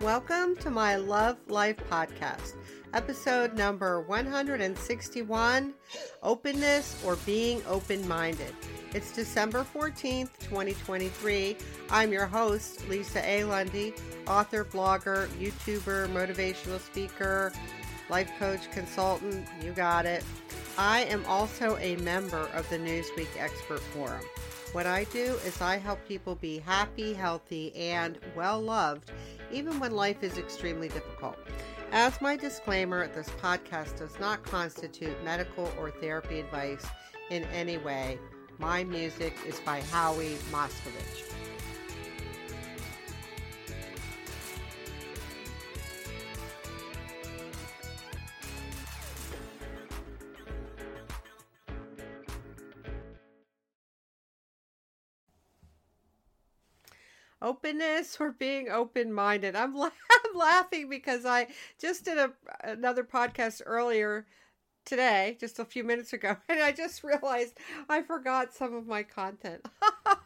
Welcome to my Love Life podcast, episode number 161 Openness or Being Open Minded. It's December 14th, 2023. I'm your host, Lisa A. Lundy, author, blogger, YouTuber, motivational speaker, life coach, consultant. You got it. I am also a member of the Newsweek Expert Forum. What I do is I help people be happy, healthy, and well loved even when life is extremely difficult. As my disclaimer, this podcast does not constitute medical or therapy advice in any way. My music is by Howie Moscovich. Openness or being open minded. I'm, I'm laughing because I just did a another podcast earlier today, just a few minutes ago, and I just realized I forgot some of my content.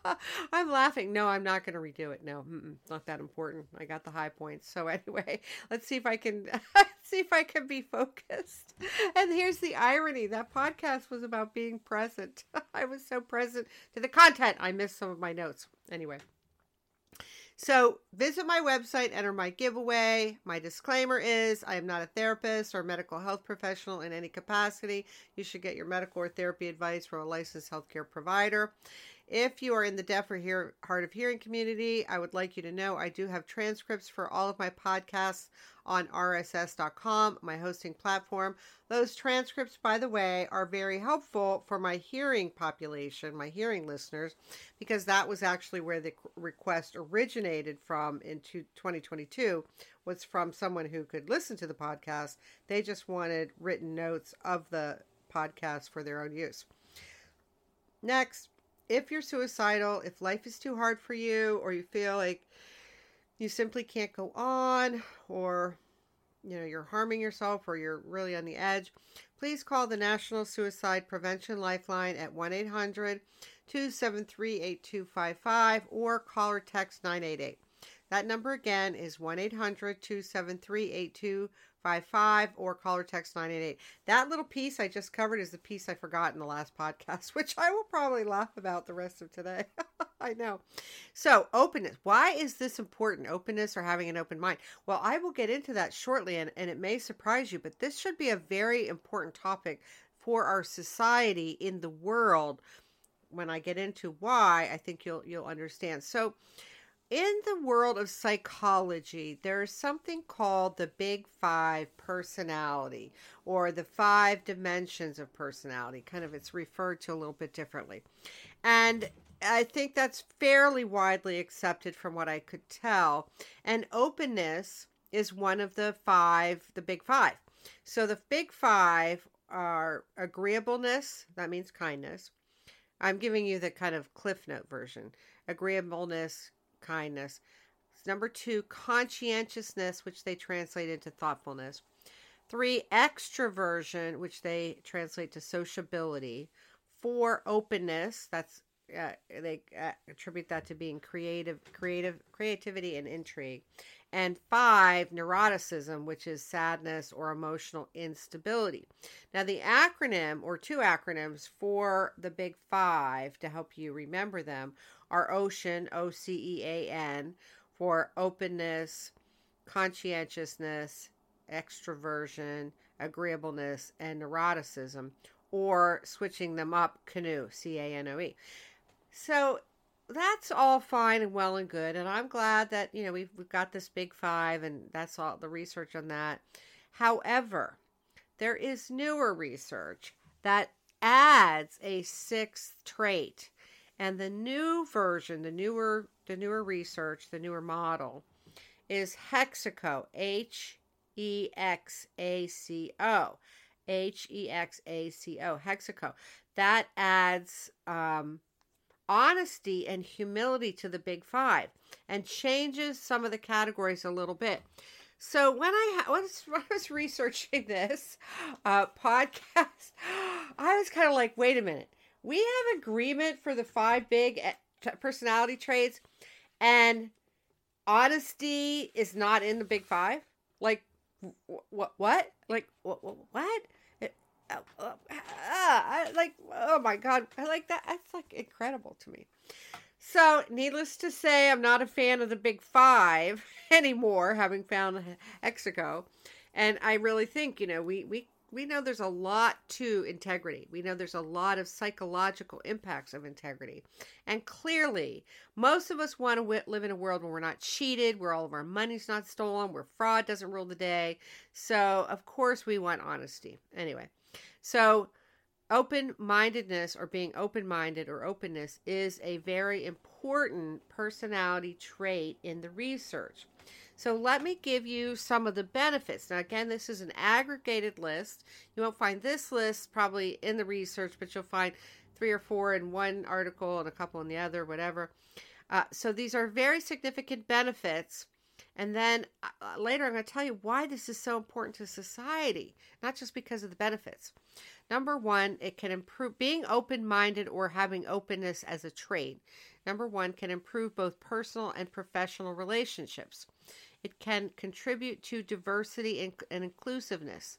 I'm laughing. No, I'm not going to redo it. No, not that important. I got the high points. So anyway, let's see if I can see if I can be focused. And here's the irony: that podcast was about being present. I was so present to the content, I missed some of my notes. Anyway. So visit my website, enter my giveaway. My disclaimer is I am not a therapist or medical health professional in any capacity. You should get your medical or therapy advice from a licensed healthcare provider. If you are in the deaf or hear, hard of hearing community, I would like you to know I do have transcripts for all of my podcasts on rss.com, my hosting platform. Those transcripts, by the way, are very helpful for my hearing population, my hearing listeners, because that was actually where the request originated from in 2022 was from someone who could listen to the podcast. They just wanted written notes of the podcast for their own use. Next, if you're suicidal, if life is too hard for you, or you feel like you simply can't go on, or you know you're harming yourself, or you're really on the edge, please call the National Suicide Prevention Lifeline at 1 800 273 8255 or call or text 988. That number again is 1 800 273 8255 or call or text 988. That little piece I just covered is the piece I forgot in the last podcast, which I will probably laugh about the rest of today. I know. So, openness. Why is this important? Openness or having an open mind? Well, I will get into that shortly and, and it may surprise you, but this should be a very important topic for our society in the world. When I get into why, I think you'll you'll understand. So, in the world of psychology, there's something called the Big Five personality or the five dimensions of personality. Kind of it's referred to a little bit differently. And I think that's fairly widely accepted from what I could tell. And openness is one of the five, the Big Five. So the Big Five are agreeableness, that means kindness. I'm giving you the kind of cliff note version agreeableness, kindness. Number two, conscientiousness, which they translate into thoughtfulness. Three, extroversion, which they translate to sociability. Four, openness. That's uh, they uh, attribute that to being creative, creative, creativity and intrigue. And five, neuroticism, which is sadness or emotional instability. Now, the acronym or two acronyms for the big five to help you remember them are OCEAN, O C E A N, for openness, conscientiousness, extroversion, agreeableness, and neuroticism, or switching them up, CANOE, C A N O E. So that's all fine and well and good. And I'm glad that, you know, we've, we've got this big five and that's all the research on that. However, there is newer research that adds a sixth trait and the new version, the newer the newer research, the newer model is Hexaco, H E X A C O. H E X A C O, Hexaco. That adds um, honesty and humility to the big five and changes some of the categories a little bit. So when I was, when I was researching this uh, podcast, I was kind of like, wait a minute we have agreement for the five big personality traits, and honesty is not in the big five. Like, what? What? Like, what? What? Uh, I, like, oh my god, I like that. That's like incredible to me. So, needless to say, I'm not a fan of the big five anymore, having found Hexaco. And I really think, you know, we, we we know there's a lot to integrity. We know there's a lot of psychological impacts of integrity. And clearly, most of us want to live in a world where we're not cheated, where all of our money's not stolen, where fraud doesn't rule the day. So, of course, we want honesty. Anyway, so open mindedness or being open minded or openness is a very important personality trait in the research. So let me give you some of the benefits. Now, again, this is an aggregated list. You won't find this list probably in the research, but you'll find three or four in one article and a couple in the other, whatever. Uh, so these are very significant benefits. And then uh, later, I'm going to tell you why this is so important to society, not just because of the benefits. Number one, it can improve being open minded or having openness as a trait. Number one, can improve both personal and professional relationships. It can contribute to diversity and, and inclusiveness.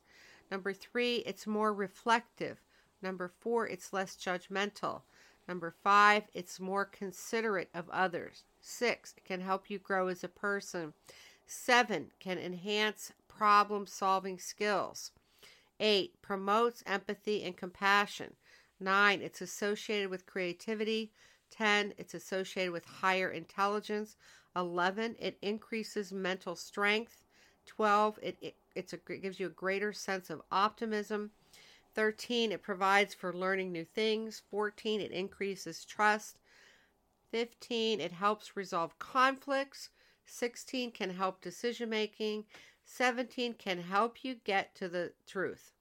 Number three, it's more reflective. Number four, it's less judgmental. Number five, it's more considerate of others. Six, can help you grow as a person. Seven, can enhance problem solving skills. Eight, promotes empathy and compassion. Nine, it's associated with creativity. Ten, it's associated with higher intelligence. 11 it increases mental strength 12 it, it it's a, it gives you a greater sense of optimism 13 it provides for learning new things 14 it increases trust 15 it helps resolve conflicts 16 can help decision making 17 can help you get to the truth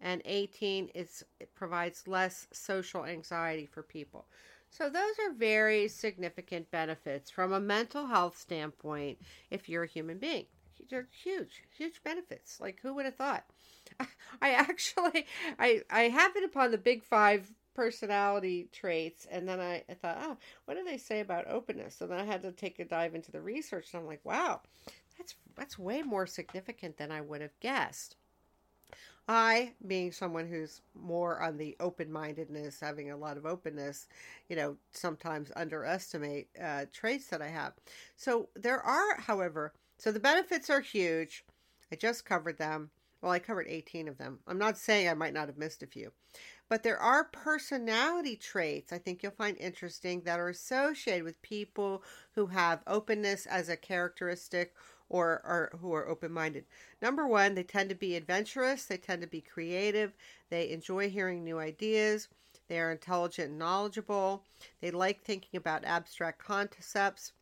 and 18 is it provides less social anxiety for people so, those are very significant benefits from a mental health standpoint if you're a human being. They're huge, huge benefits. Like, who would have thought? I actually, I, I happened upon the big five personality traits and then I, I thought oh what do they say about openness and then i had to take a dive into the research and i'm like wow that's that's way more significant than i would have guessed I, being someone who's more on the open mindedness, having a lot of openness, you know, sometimes underestimate uh, traits that I have. So there are, however, so the benefits are huge. I just covered them. Well, I covered 18 of them. I'm not saying I might not have missed a few. But there are personality traits I think you'll find interesting that are associated with people who have openness as a characteristic or, or who are open minded. Number one, they tend to be adventurous, they tend to be creative, they enjoy hearing new ideas, they are intelligent and knowledgeable, they like thinking about abstract concepts.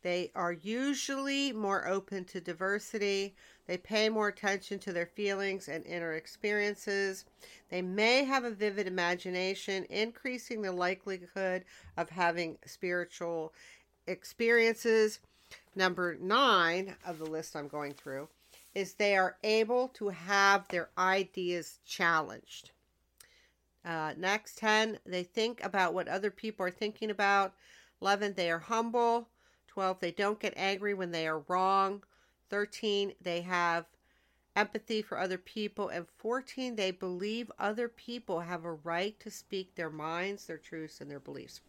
They are usually more open to diversity. They pay more attention to their feelings and inner experiences. They may have a vivid imagination, increasing the likelihood of having spiritual experiences. Number nine of the list I'm going through is they are able to have their ideas challenged. Uh, next, 10, they think about what other people are thinking about. 11, they are humble. 12, they don't get angry when they are wrong. 13, they have empathy for other people. And 14, they believe other people have a right to speak their minds, their truths, and their beliefs.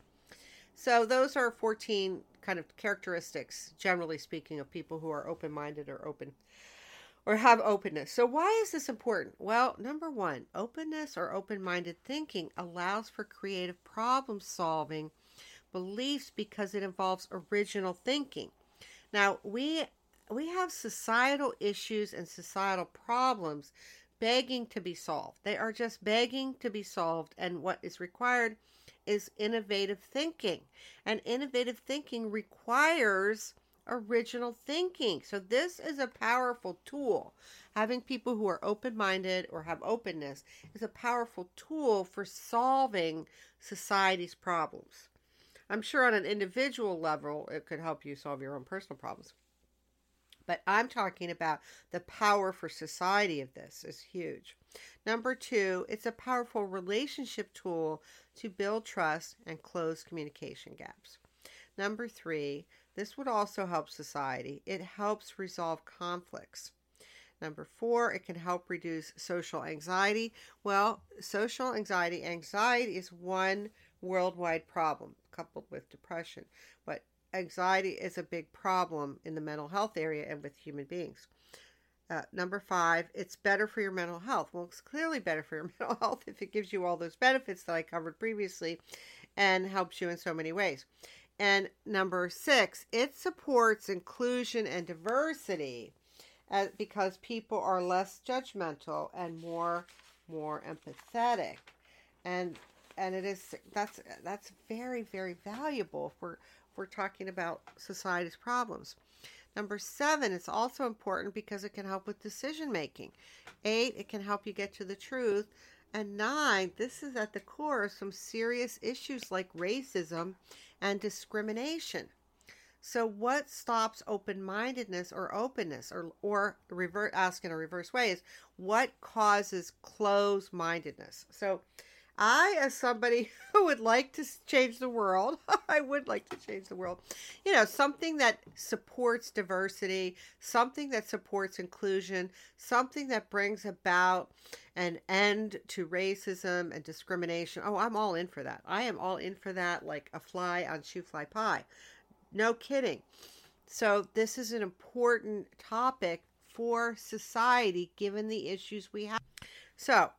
So, those are 14 kind of characteristics, generally speaking, of people who are open minded or open or have openness. So, why is this important? Well, number one, openness or open minded thinking allows for creative problem solving beliefs because it involves original thinking. Now, we we have societal issues and societal problems begging to be solved. They are just begging to be solved, and what is required is innovative thinking. And innovative thinking requires original thinking. So, this is a powerful tool. Having people who are open minded or have openness is a powerful tool for solving society's problems. I'm sure on an individual level, it could help you solve your own personal problems. But I'm talking about the power for society of this is huge. Number two, it's a powerful relationship tool to build trust and close communication gaps. Number three, this would also help society. It helps resolve conflicts. Number four, it can help reduce social anxiety. Well, social anxiety, anxiety is one worldwide problem coupled with depression, but anxiety is a big problem in the mental health area and with human beings. Uh, number five, it's better for your mental health. Well, it's clearly better for your mental health if it gives you all those benefits that I covered previously and helps you in so many ways. And number six, it supports inclusion and diversity as, because people are less judgmental and more more empathetic. And and it is that's that's very very valuable if we're talking about society's problems. Number seven, it's also important because it can help with decision making. Eight, it can help you get to the truth. And nine, this is at the core of some serious issues like racism and discrimination. So, what stops open mindedness or openness, or, or revert, ask in a reverse way, is what causes closed mindedness? So, I, as somebody who would like to change the world, I would like to change the world. You know, something that supports diversity, something that supports inclusion, something that brings about an end to racism and discrimination. Oh, I'm all in for that. I am all in for that like a fly on shoofly pie. No kidding. So, this is an important topic for society given the issues we have. So,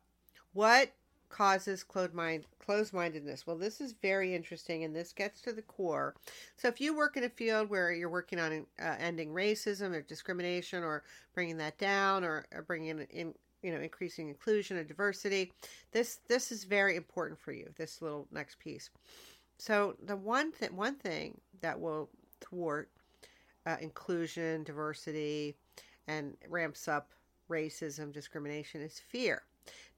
what causes closed mind closed mindedness well this is very interesting and this gets to the core. So if you work in a field where you're working on uh, ending racism or discrimination or bringing that down or, or bringing in you know increasing inclusion and diversity this this is very important for you this little next piece. So the one thing one thing that will thwart uh, inclusion diversity and ramps up racism discrimination is fear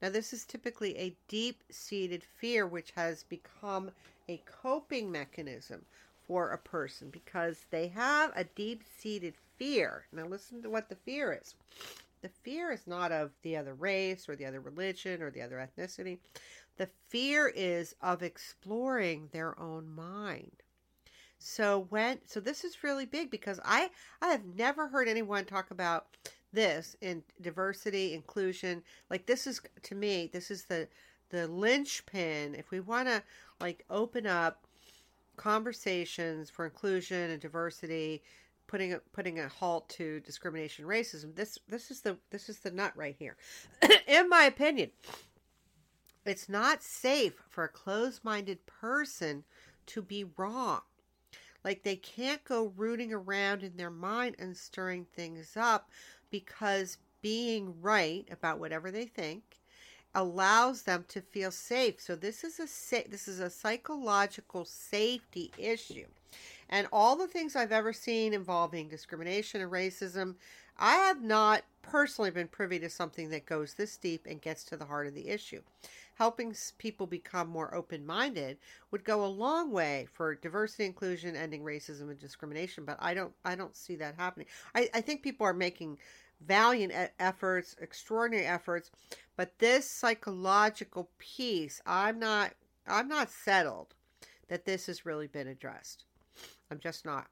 now, this is typically a deep seated fear which has become a coping mechanism for a person because they have a deep seated fear. Now, listen to what the fear is. The fear is not of the other race or the other religion or the other ethnicity. The fear is of exploring their own mind. So when so this is really big because I I have never heard anyone talk about this in diversity, inclusion. Like this is to me, this is the the linchpin. If we want to like open up conversations for inclusion and diversity, putting a, putting a halt to discrimination, racism. This this is the this is the nut right here. in my opinion, it's not safe for a closed-minded person to be wrong. Like they can't go rooting around in their mind and stirring things up because being right about whatever they think allows them to feel safe. So this is a sa- this is a psychological safety issue. And all the things I've ever seen involving discrimination and racism, I have not personally been privy to something that goes this deep and gets to the heart of the issue. Helping people become more open minded would go a long way for diversity, inclusion, ending racism and discrimination. But I don't, I don't see that happening. I, I think people are making valiant efforts, extraordinary efforts, but this psychological piece, I'm not, I'm not settled that this has really been addressed. I'm just not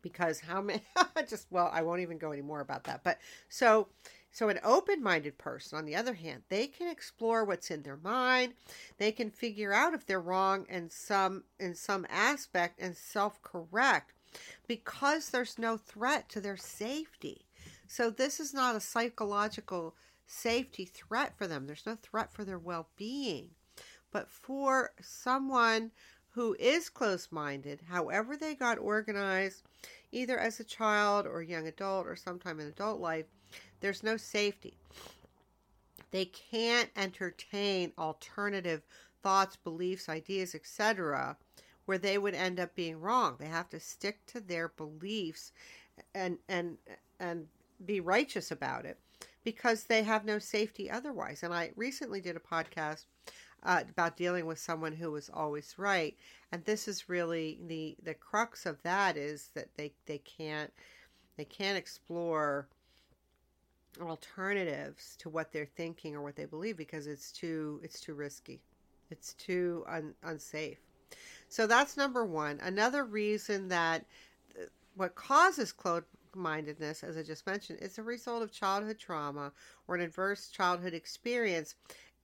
because how many just well i won't even go any more about that but so so an open-minded person on the other hand they can explore what's in their mind they can figure out if they're wrong in some in some aspect and self-correct because there's no threat to their safety. So this is not a psychological safety threat for them. There's no threat for their well-being. But for someone who is close minded, however they got organized, either as a child or young adult or sometime in adult life, there's no safety. They can't entertain alternative thoughts, beliefs, ideas, etc., where they would end up being wrong. They have to stick to their beliefs and and and be righteous about it because they have no safety otherwise. And I recently did a podcast uh, about dealing with someone who was always right. And this is really the the crux of that is that they they can't they can't explore alternatives to what they're thinking or what they believe because it's too it's too risky. It's too un, unsafe. So that's number one. Another reason that uh, what causes closed mindedness, as I just mentioned, is a result of childhood trauma or an adverse childhood experience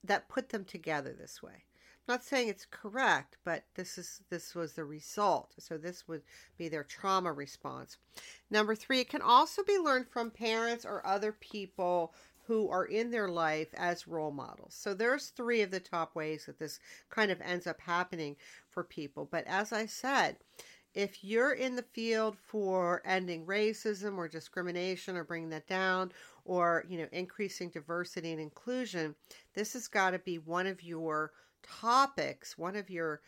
that put them together this way. I'm not saying it's correct, but this is this was the result. So this would be their trauma response. Number three, it can also be learned from parents or other people who are in their life as role models. So there's three of the top ways that this kind of ends up happening for people. But as I said, if you're in the field for ending racism or discrimination or bringing that down or you know increasing diversity and inclusion this has got to be one of your topics one of your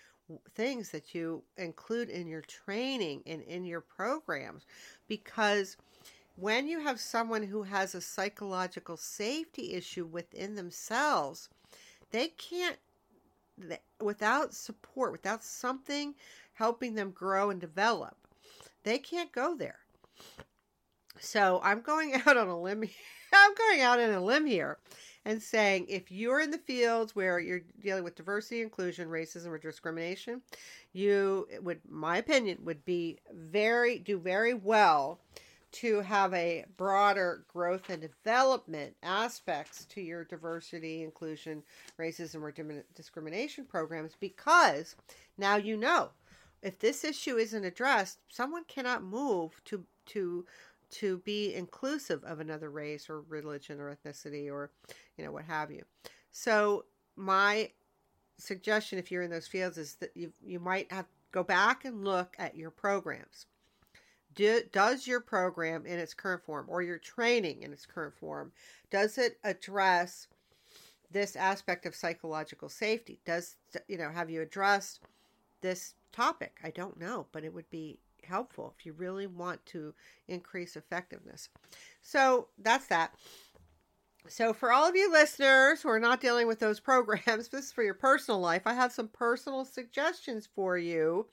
things that you include in your training and in your programs because when you have someone who has a psychological safety issue within themselves they can't without support without something helping them grow and develop. They can't go there. So I'm going out on a limb. I'm going out on a limb here and saying if you're in the fields where you're dealing with diversity, inclusion, racism, or discrimination, you would, my opinion, would be very do very well to have a broader growth and development aspects to your diversity, inclusion, racism, or discrimination programs because now you know if this issue isn't addressed, someone cannot move to to to be inclusive of another race or religion or ethnicity or you know what have you. So my suggestion if you're in those fields is that you you might have go back and look at your programs. Do, does your program in its current form or your training in its current form does it address this aspect of psychological safety? Does you know have you addressed this topic. I don't know, but it would be helpful if you really want to increase effectiveness. So that's that. So, for all of you listeners who are not dealing with those programs, this is for your personal life. I have some personal suggestions for you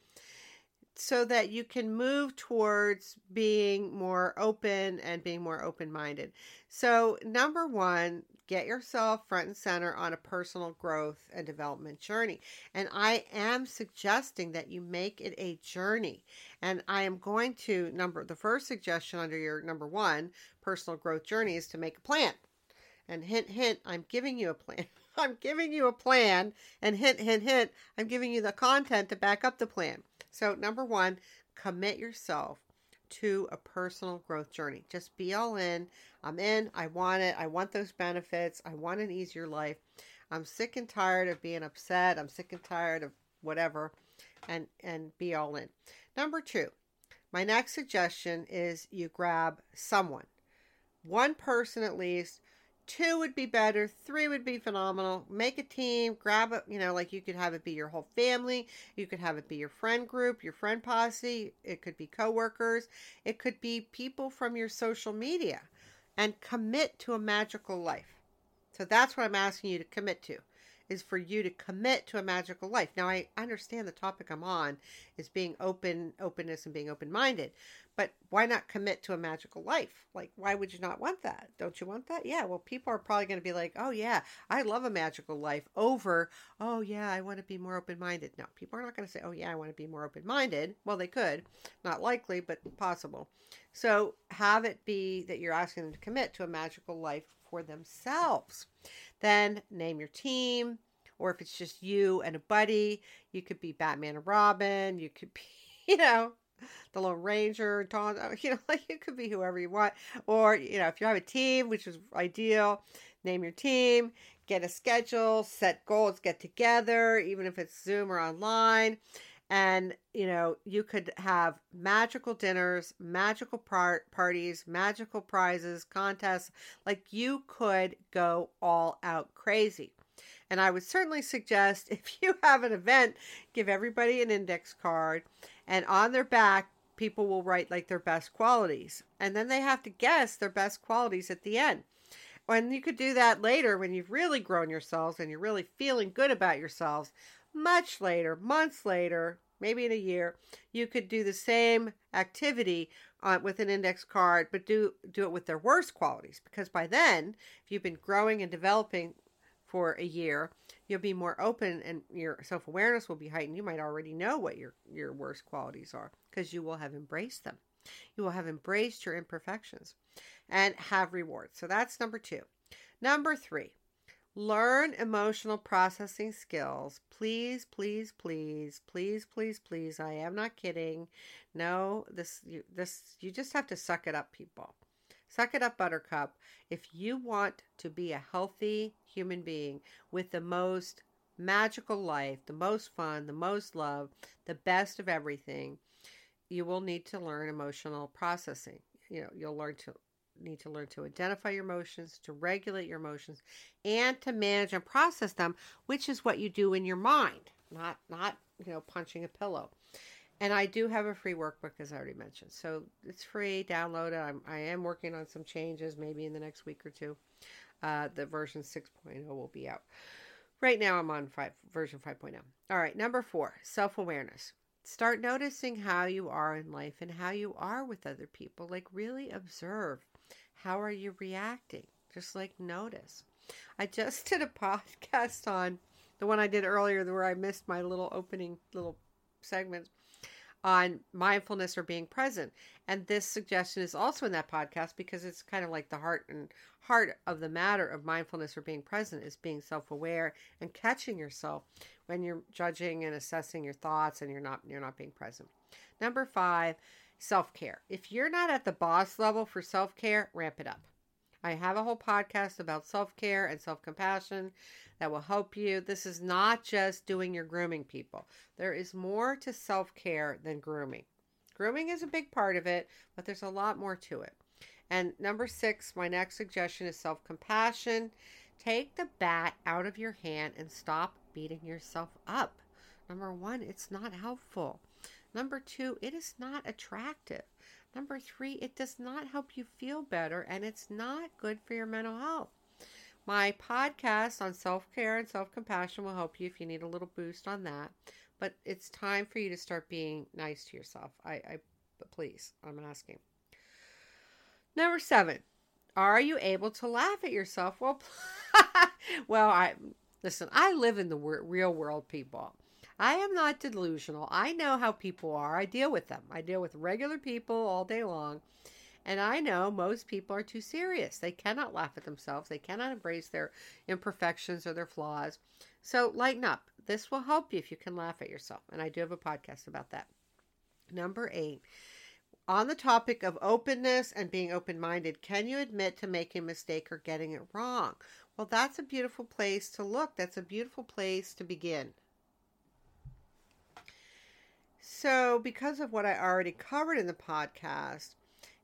so that you can move towards being more open and being more open minded. So, number one, get yourself front and center on a personal growth and development journey. And I am suggesting that you make it a journey. And I am going to number the first suggestion under your number one personal growth journey is to make a plan. And hint, hint, I'm giving you a plan. I'm giving you a plan. And hint, hint, hint, I'm giving you the content to back up the plan. So, number one, commit yourself to a personal growth journey. Just be all in. I'm in. I want it. I want those benefits. I want an easier life. I'm sick and tired of being upset. I'm sick and tired of whatever and and be all in. Number 2. My next suggestion is you grab someone. One person at least Two would be better. Three would be phenomenal. Make a team. Grab it. You know, like you could have it be your whole family. You could have it be your friend group, your friend posse. It could be coworkers. It could be people from your social media, and commit to a magical life. So that's what I'm asking you to commit to is for you to commit to a magical life. Now I understand the topic I'm on is being open, openness and being open-minded. But why not commit to a magical life? Like why would you not want that? Don't you want that? Yeah, well people are probably going to be like, "Oh yeah, I love a magical life." Over, "Oh yeah, I want to be more open-minded." No, people are not going to say, "Oh yeah, I want to be more open-minded." Well, they could. Not likely, but possible. So, have it be that you're asking them to commit to a magical life for themselves. Then name your team, or if it's just you and a buddy, you could be Batman and Robin, you could be, you know, the Lone Ranger, Dawn, oh, you know, like you could be whoever you want. Or, you know, if you have a team, which is ideal, name your team, get a schedule, set goals, get together, even if it's Zoom or online and you know you could have magical dinners magical par- parties magical prizes contests like you could go all out crazy. And i would certainly suggest if you have an event give everybody an index card and on their back people will write like their best qualities. And then they have to guess their best qualities at the end. And you could do that later when you've really grown yourselves and you're really feeling good about yourselves much later, months later, maybe in a year, you could do the same activity uh, with an index card, but do do it with their worst qualities. Because by then, if you've been growing and developing for a year, you'll be more open and your self awareness will be heightened. You might already know what your, your worst qualities are because you will have embraced them. You will have embraced your imperfections and have rewards. So that's number two. Number three, learn emotional processing skills. Please, please, please, please, please, please. I am not kidding. No, this you, this you just have to suck it up, people. Suck it up, Buttercup. If you want to be a healthy human being with the most magical life, the most fun, the most love, the best of everything, you will need to learn emotional processing. You know, you'll learn to need to learn to identify your emotions, to regulate your emotions, and to manage and process them, which is what you do in your mind, not not, you know, punching a pillow. And I do have a free workbook, as I already mentioned. So it's free. Download it. I'm, I am working on some changes, maybe in the next week or two. Uh, the version 6.0 will be out. Right now, I'm on five, version 5.0. All right, number four self awareness. Start noticing how you are in life and how you are with other people. Like, really observe how are you reacting? Just like notice. I just did a podcast on the one I did earlier where I missed my little opening little segments on mindfulness or being present. And this suggestion is also in that podcast because it's kind of like the heart and heart of the matter of mindfulness or being present is being self-aware and catching yourself when you're judging and assessing your thoughts and you're not you're not being present. Number 5, self-care. If you're not at the boss level for self-care, ramp it up. I have a whole podcast about self care and self compassion that will help you. This is not just doing your grooming, people. There is more to self care than grooming. Grooming is a big part of it, but there's a lot more to it. And number six, my next suggestion is self compassion. Take the bat out of your hand and stop beating yourself up. Number one, it's not helpful. Number two, it is not attractive. Number three, it does not help you feel better and it's not good for your mental health. My podcast on self care and self compassion will help you if you need a little boost on that. But it's time for you to start being nice to yourself. I, I please, I'm asking. Number seven, are you able to laugh at yourself? Well, well, I listen. I live in the real world, people. I am not delusional. I know how people are. I deal with them. I deal with regular people all day long. And I know most people are too serious. They cannot laugh at themselves. They cannot embrace their imperfections or their flaws. So lighten up. This will help you if you can laugh at yourself. And I do have a podcast about that. Number eight, on the topic of openness and being open minded, can you admit to making a mistake or getting it wrong? Well, that's a beautiful place to look. That's a beautiful place to begin. So, because of what I already covered in the podcast,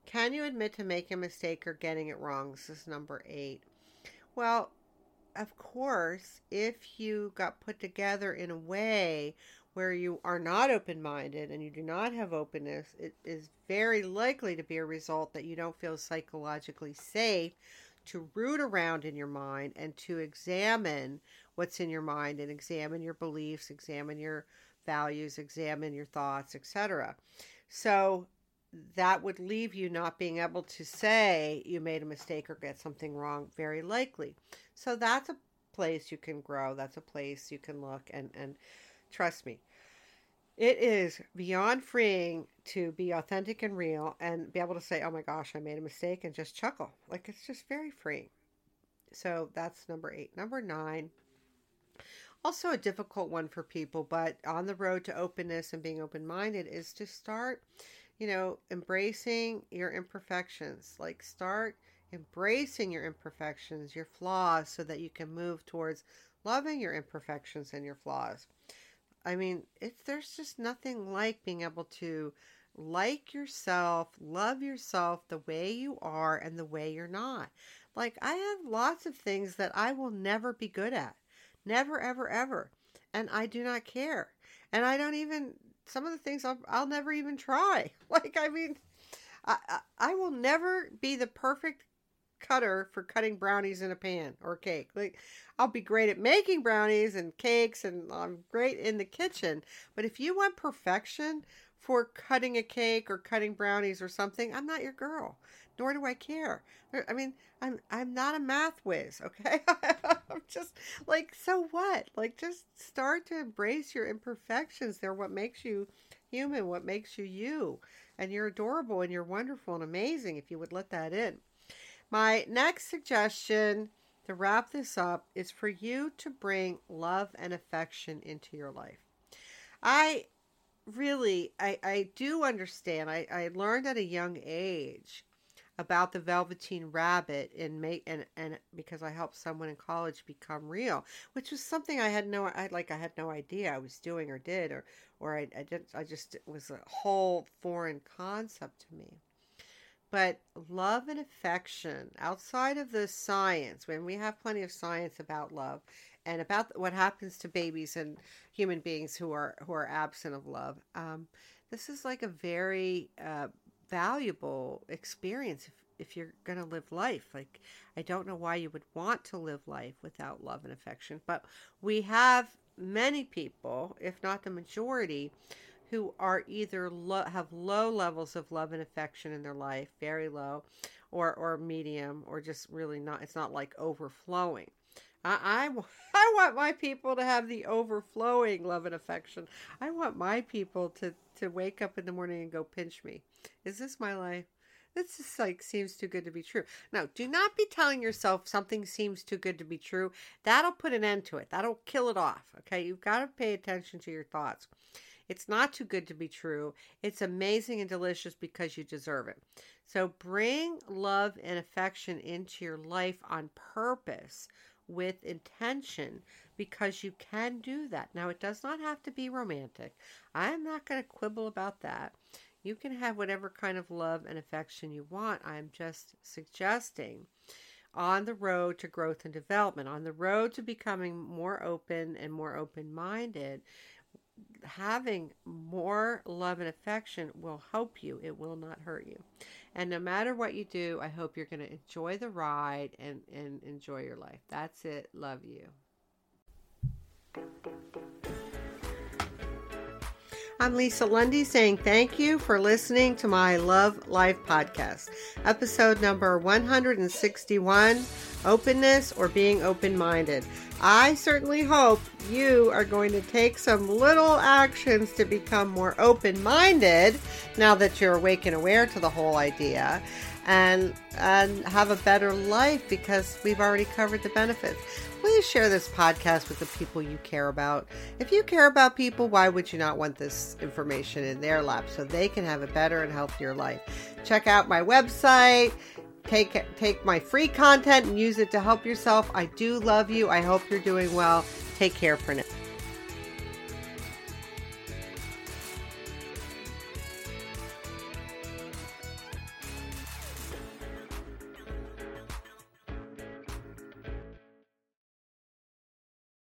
can you admit to making a mistake or getting it wrong? This is number eight. Well, of course, if you got put together in a way where you are not open minded and you do not have openness, it is very likely to be a result that you don't feel psychologically safe to root around in your mind and to examine what's in your mind and examine your beliefs, examine your values, examine your thoughts, etc. So that would leave you not being able to say you made a mistake or get something wrong very likely. So that's a place you can grow. That's a place you can look and and trust me. It is beyond freeing to be authentic and real and be able to say, "Oh my gosh, I made a mistake," and just chuckle. Like it's just very freeing. So that's number 8. Number 9 also a difficult one for people, but on the road to openness and being open minded is to start, you know, embracing your imperfections. Like, start embracing your imperfections, your flaws, so that you can move towards loving your imperfections and your flaws. I mean, it's there's just nothing like being able to like yourself, love yourself the way you are and the way you're not. Like I have lots of things that I will never be good at. Never, ever, ever. And I do not care. And I don't even, some of the things I'll, I'll never even try. Like, I mean, I, I, I will never be the perfect cutter for cutting brownies in a pan or cake. Like I'll be great at making brownies and cakes and I'm great in the kitchen, but if you want perfection for cutting a cake or cutting brownies or something, I'm not your girl. Nor do I care. I mean, I'm I'm not a math whiz, okay? I'm just like, so what? Like, just start to embrace your imperfections. They're what makes you human, what makes you you. And you're adorable and you're wonderful and amazing if you would let that in. My next suggestion to wrap this up is for you to bring love and affection into your life. I really, I, I do understand. I, I learned at a young age about the Velveteen Rabbit and make and and because I helped someone in college become real, which was something I had no I like I had no idea I was doing or did or or I I didn't I just it was a whole foreign concept to me. But love and affection outside of the science, when we have plenty of science about love and about what happens to babies and human beings who are who are absent of love, um, this is like a very uh, valuable experience if, if you're going to live life. Like, I don't know why you would want to live life without love and affection, but we have many people, if not the majority, who are either lo- have low levels of love and affection in their life, very low, or or medium, or just really not. It's not like overflowing. I, I, I want my people to have the overflowing love and affection. I want my people to to wake up in the morning and go pinch me. Is this my life? This just like seems too good to be true. Now, do not be telling yourself something seems too good to be true. That'll put an end to it. That'll kill it off. Okay, you've got to pay attention to your thoughts. It's not too good to be true. It's amazing and delicious because you deserve it. So bring love and affection into your life on purpose with intention because you can do that. Now, it does not have to be romantic. I'm not going to quibble about that. You can have whatever kind of love and affection you want. I'm just suggesting on the road to growth and development, on the road to becoming more open and more open minded, having more love and affection will help you. It will not hurt you. And no matter what you do, I hope you're going to enjoy the ride and, and enjoy your life. That's it. Love you. I'm Lisa Lundy saying thank you for listening to my Love Life podcast, episode number 161 Openness or Being Open Minded. I certainly hope you are going to take some little actions to become more open minded now that you're awake and aware to the whole idea and and have a better life because we've already covered the benefits. Please share this podcast with the people you care about. If you care about people, why would you not want this information in their lap so they can have a better and healthier life? Check out my website take take my free content and use it to help yourself. I do love you. I hope you're doing well. Take care for now.